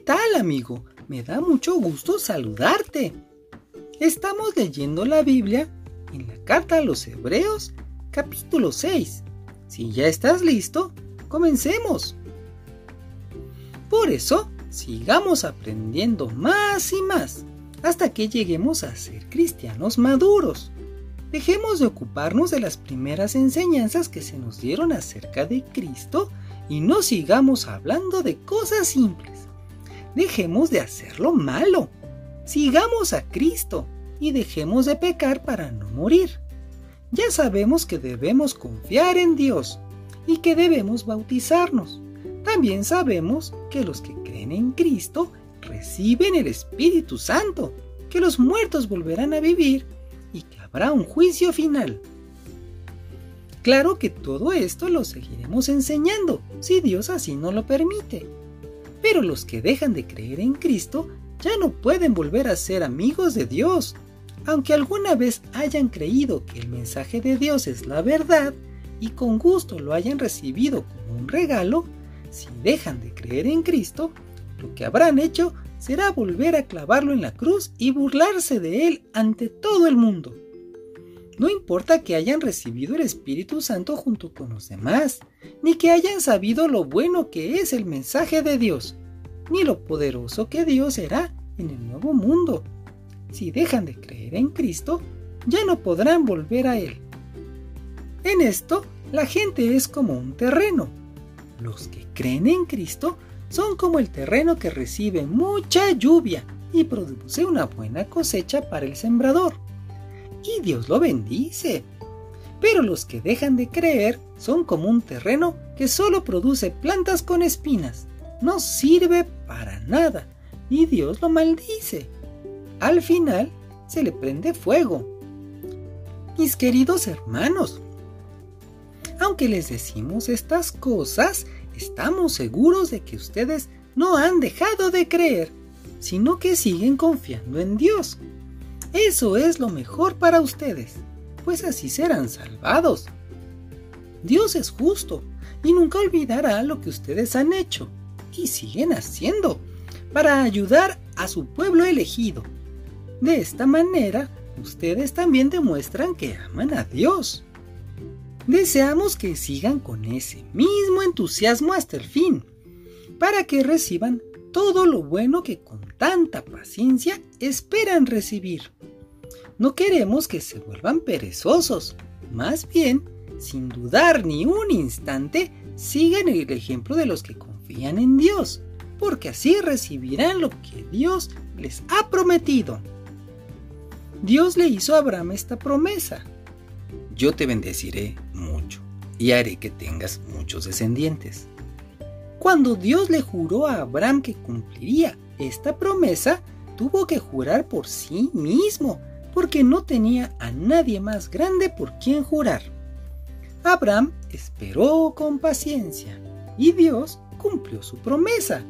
tal, amigo? Me da mucho gusto saludarte. Estamos leyendo la Biblia en la carta a los Hebreos, capítulo 6. Si ya estás listo, comencemos. Por eso, sigamos aprendiendo más y más hasta que lleguemos a ser cristianos maduros. Dejemos de ocuparnos de las primeras enseñanzas que se nos dieron acerca de Cristo y no sigamos hablando de cosas simples. Dejemos de hacer lo malo. Sigamos a Cristo y dejemos de pecar para no morir. Ya sabemos que debemos confiar en Dios y que debemos bautizarnos. También sabemos que los que creen en Cristo reciben el Espíritu Santo, que los muertos volverán a vivir y que habrá un juicio final. Claro que todo esto lo seguiremos enseñando, si Dios así no lo permite. Pero los que dejan de creer en Cristo ya no pueden volver a ser amigos de Dios. Aunque alguna vez hayan creído que el mensaje de Dios es la verdad y con gusto lo hayan recibido como un regalo, si dejan de creer en Cristo, lo que habrán hecho será volver a clavarlo en la cruz y burlarse de él ante todo el mundo. No importa que hayan recibido el Espíritu Santo junto con los demás, ni que hayan sabido lo bueno que es el mensaje de Dios, ni lo poderoso que Dios será en el nuevo mundo. Si dejan de creer en Cristo, ya no podrán volver a Él. En esto, la gente es como un terreno. Los que creen en Cristo son como el terreno que recibe mucha lluvia y produce una buena cosecha para el sembrador y Dios lo bendice. Pero los que dejan de creer son como un terreno que solo produce plantas con espinas. No sirve para nada y Dios lo maldice. Al final se le prende fuego. Mis queridos hermanos, aunque les decimos estas cosas, estamos seguros de que ustedes no han dejado de creer, sino que siguen confiando en Dios. Eso es lo mejor para ustedes, pues así serán salvados. Dios es justo y nunca olvidará lo que ustedes han hecho y siguen haciendo para ayudar a su pueblo elegido. De esta manera, ustedes también demuestran que aman a Dios. Deseamos que sigan con ese mismo entusiasmo hasta el fin, para que reciban todo lo bueno que con tanta paciencia esperan recibir. No queremos que se vuelvan perezosos, más bien, sin dudar ni un instante, sigan el ejemplo de los que confían en Dios, porque así recibirán lo que Dios les ha prometido. Dios le hizo a Abraham esta promesa. Yo te bendeciré mucho y haré que tengas muchos descendientes. Cuando Dios le juró a Abraham que cumpliría esta promesa, tuvo que jurar por sí mismo, porque no tenía a nadie más grande por quien jurar. Abraham esperó con paciencia y Dios cumplió su promesa.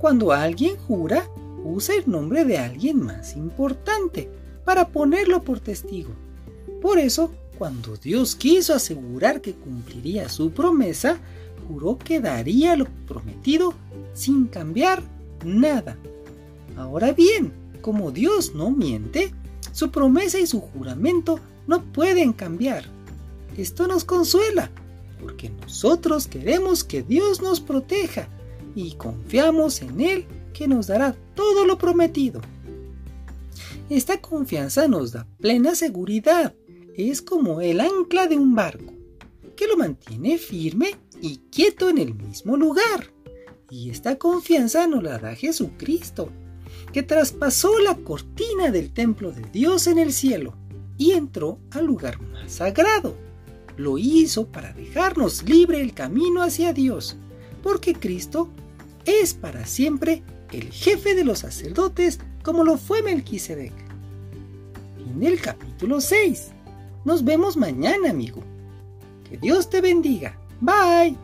Cuando alguien jura, usa el nombre de alguien más importante para ponerlo por testigo. Por eso, cuando Dios quiso asegurar que cumpliría su promesa, juró que daría lo prometido sin cambiar nada. Ahora bien, como Dios no miente, su promesa y su juramento no pueden cambiar. Esto nos consuela, porque nosotros queremos que Dios nos proteja y confiamos en Él que nos dará todo lo prometido. Esta confianza nos da plena seguridad. Es como el ancla de un barco, que lo mantiene firme y quieto en el mismo lugar. Y esta confianza nos la da Jesucristo, que traspasó la cortina del templo de Dios en el cielo y entró al lugar más sagrado. Lo hizo para dejarnos libre el camino hacia Dios, porque Cristo es para siempre el jefe de los sacerdotes como lo fue Melquisedec. Fin del capítulo 6. Nos vemos mañana, amigo. Que Dios te bendiga. Bye.